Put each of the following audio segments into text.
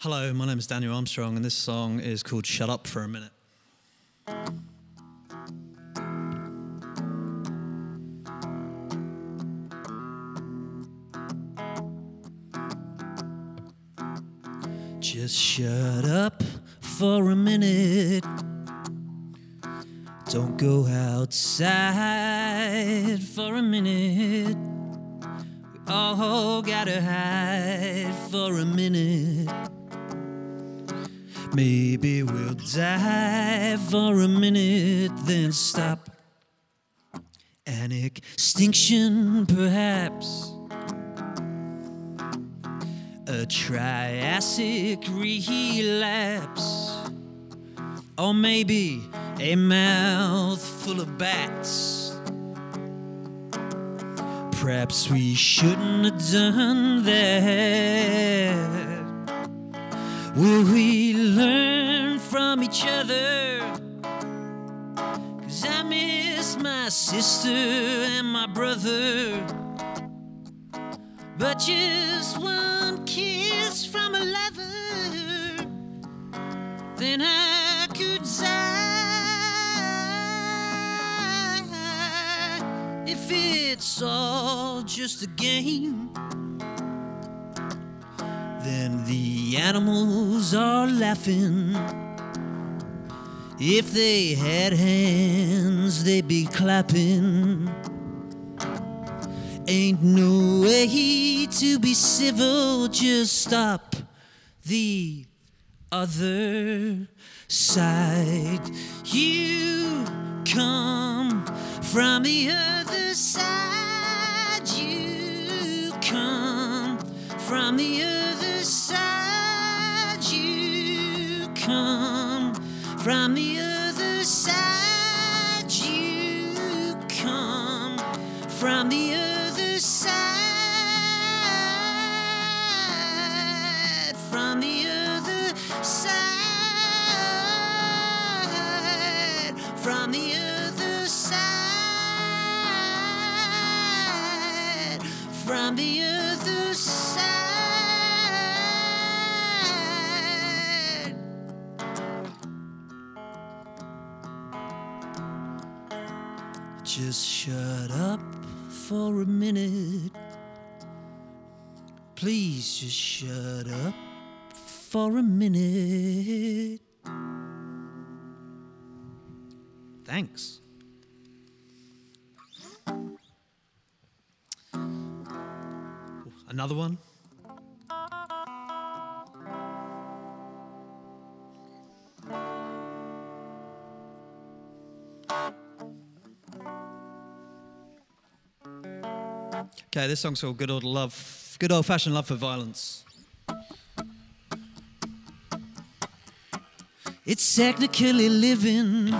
Hello, my name is Daniel Armstrong, and this song is called Shut Up for a Minute. Just shut up for a minute. Don't go outside for a minute. We all gotta hide for a minute. Maybe we'll die for a minute, then stop. An extinction, perhaps. A Triassic relapse. Or maybe a mouth full of bats. Perhaps we shouldn't have done that. Will we each other? Cause I miss my sister and my brother. But just one kiss from a lover, then I could die. If it's all just a game, then the animals are laughing. If they had hands, they'd be clapping. Ain't no way to be civil, just stop the other side. You come from the other side. You come from the other from the other side. You come from the other side. From the other side. From the other side. From the other side. Please just shut up for a minute. Thanks. Another one? Okay, this song's called Good Old Love, Good Old Fashioned Love for Violence. It's technically living,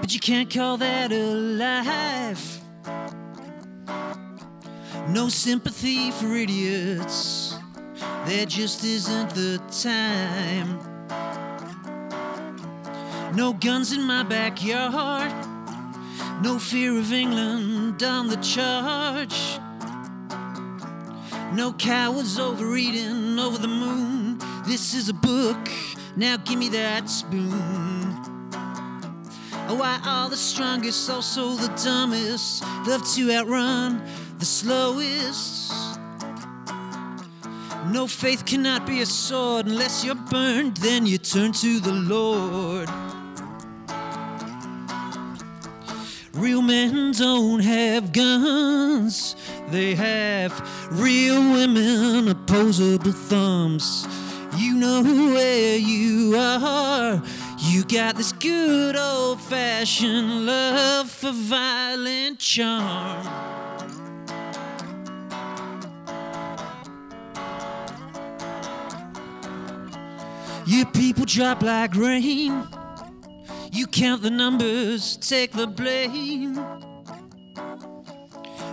but you can't call that alive. No sympathy for idiots, there just isn't the time. No guns in my backyard, no fear of England on the charge. No cowards overeating over the moon. This is a book, now give me that spoon. Oh, why all the strongest, also the dumbest, love to outrun the slowest. No faith cannot be a sword unless you're burned, then you turn to the Lord. Real men don't have guns, they have real women, opposable thumbs. You know where you are. You got this good old fashioned love for violent charm. Your people drop like rain. You count the numbers, take the blame.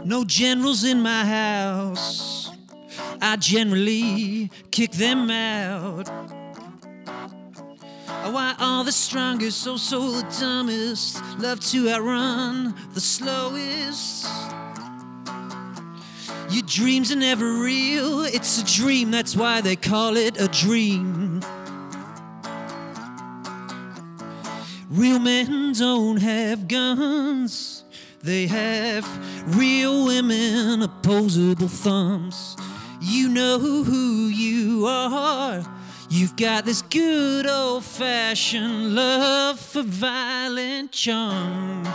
No generals in my house. I generally kick them out. Oh, Why all the strongest, so so the dumbest, love to outrun the slowest. Your dreams are never real, it's a dream, that's why they call it a dream. Real men don't have guns, they have real women, opposable thumbs. You know who you are. You've got this good old fashioned love for violent charm.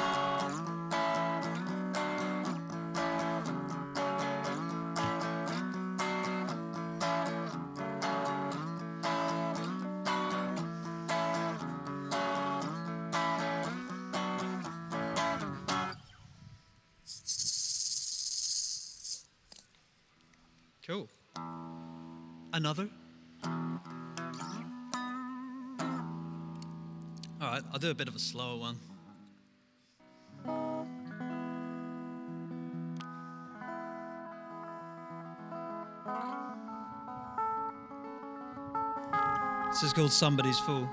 Another? All right, I'll do a bit of a slower one. This is called Somebody's Fool.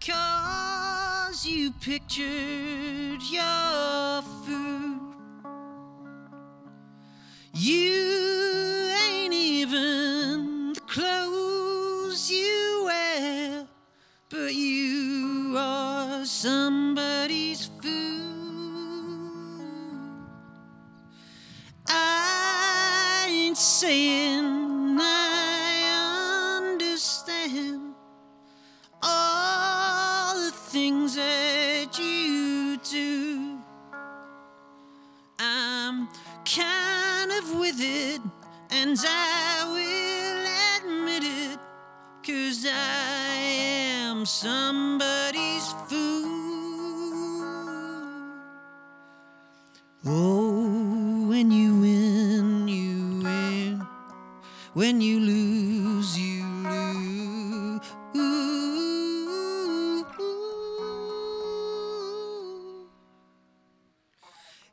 Because you pictured your food. You ain't even the clothes you wear, but you are somebody's food. I ain't saying that you do. I'm kind of with it, and I will admit it, cause I am somebody's fool.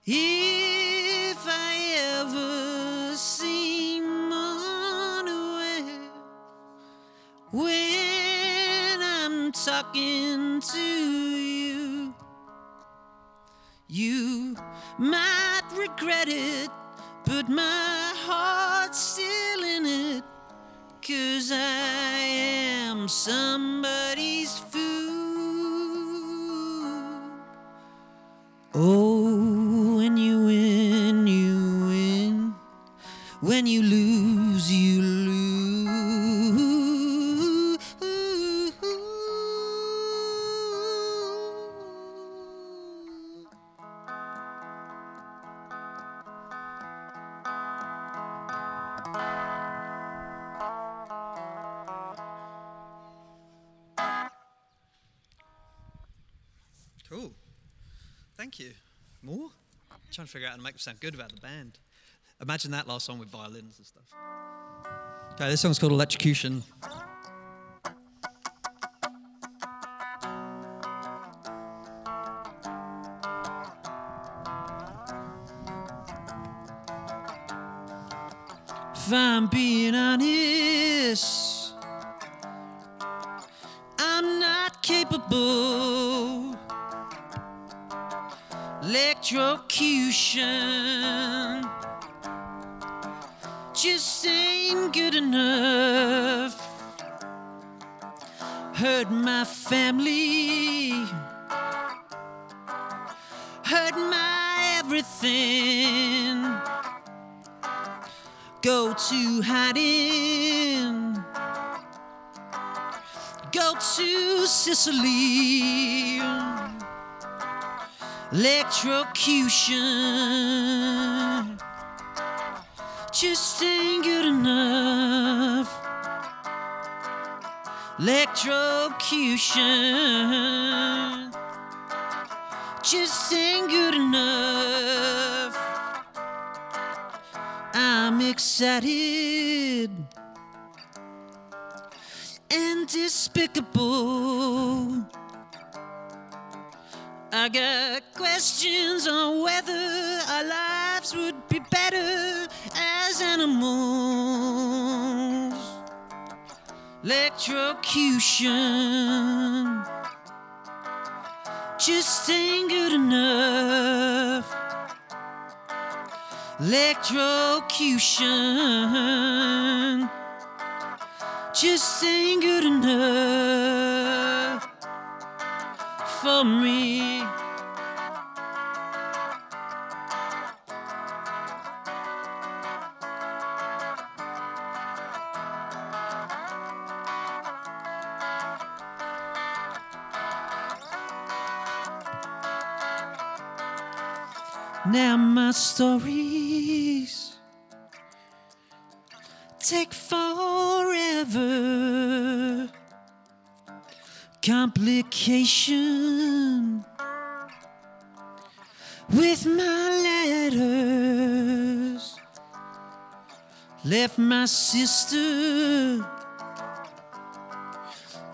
If I ever seem unaware when I'm talking to you, you might regret it, but my heart's still in it. Cause I am somebody's fool. Thank you. More? trying to figure out how to make it sound good about the band. Imagine that last song with violins and stuff. Okay, this song's called Electrocution. If I'm being honest, I'm not capable. Electrocution just ain't good enough. Hurt my family, hurt my everything. Go to hiding, go to Sicily electrocution just ain't good enough. Electrocution just ain't good enough. I'm excited and despicable. I got questions on whether our lives would be better as animals. Electrocution just ain't good enough. Electrocution just ain't good enough for me. Take forever. Complication with my letters. Left my sister,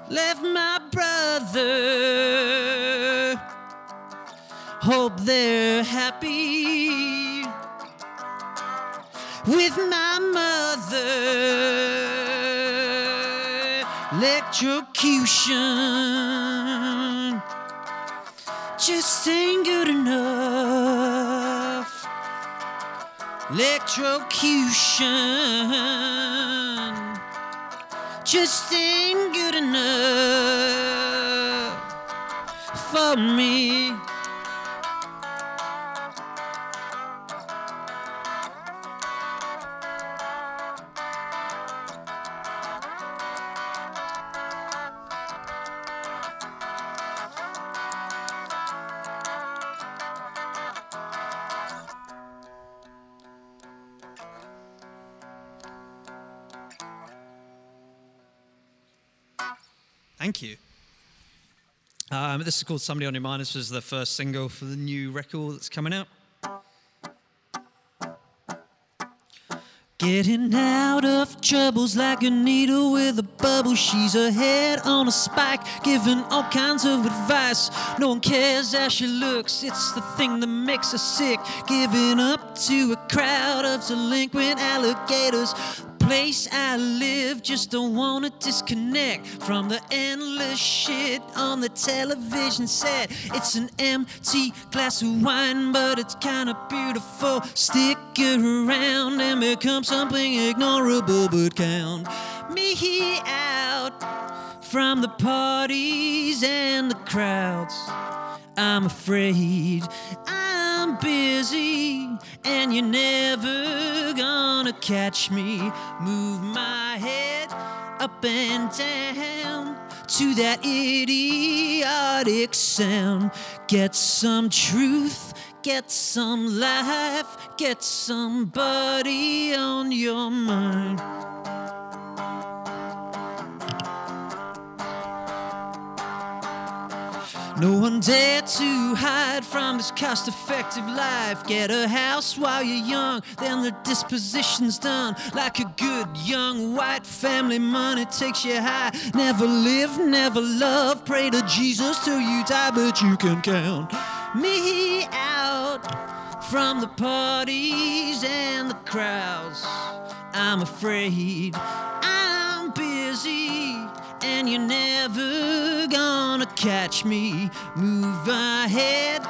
left my brother. Hope they're happy with my mother. Electrocution just ain't good enough. Electrocution just ain't good enough for me. Thank you. Um, this is called Somebody on Your Mind. This was the first single for the new record that's coming out. Getting out of troubles like a needle with a bubble. She's a head on a spike, giving all kinds of advice. No one cares how she looks, it's the thing that makes her sick. Giving up to a crowd of delinquent alligators. I live, just don't wanna disconnect from the endless shit on the television set. It's an empty glass of wine, but it's kinda beautiful. Stick around and become something ignorable, but count me out from the parties and the crowds. I'm afraid I'm busy and you're never gonna catch me. Move my head up and down to that idiotic sound. Get some truth, get some life, get somebody on your mind. No one dare to hide from this cost effective life. Get a house while you're young, then the disposition's done. Like a good young white family, money takes you high. Never live, never love. Pray to Jesus till you die, but you can count me out from the parties and the crowds. I'm afraid I'm busy and you're never gonna catch me. Move my head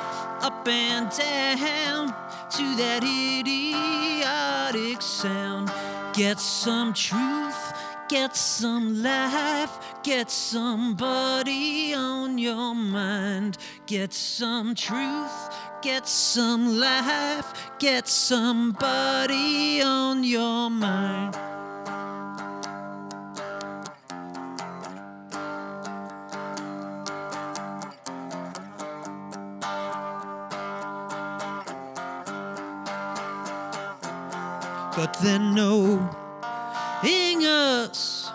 up and down to that idiotic sound. Get some truth, get some life, get somebody on your mind. Get some truth, get some life, get somebody on your mind. Then knowing us,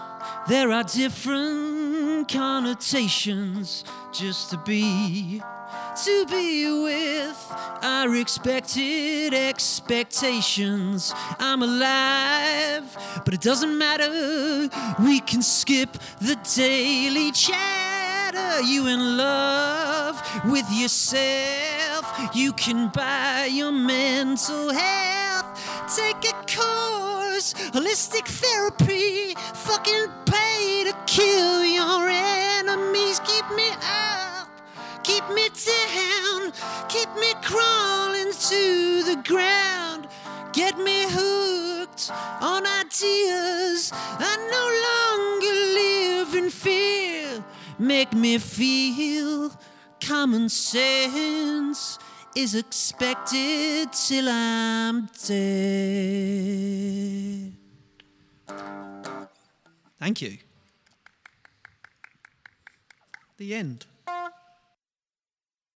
there are different connotations just to be. To be with our expected expectations. I'm alive, but it doesn't matter. We can skip the daily chatter you in love with yourself? You can buy your mental health. Take a course, holistic therapy. Fucking pay to kill your enemies. Keep me up, keep me down, keep me crawling to the ground. Get me hooked on ideas. I no longer live in fear. Make me feel common sense is expected till I'm dead. Thank you. The end.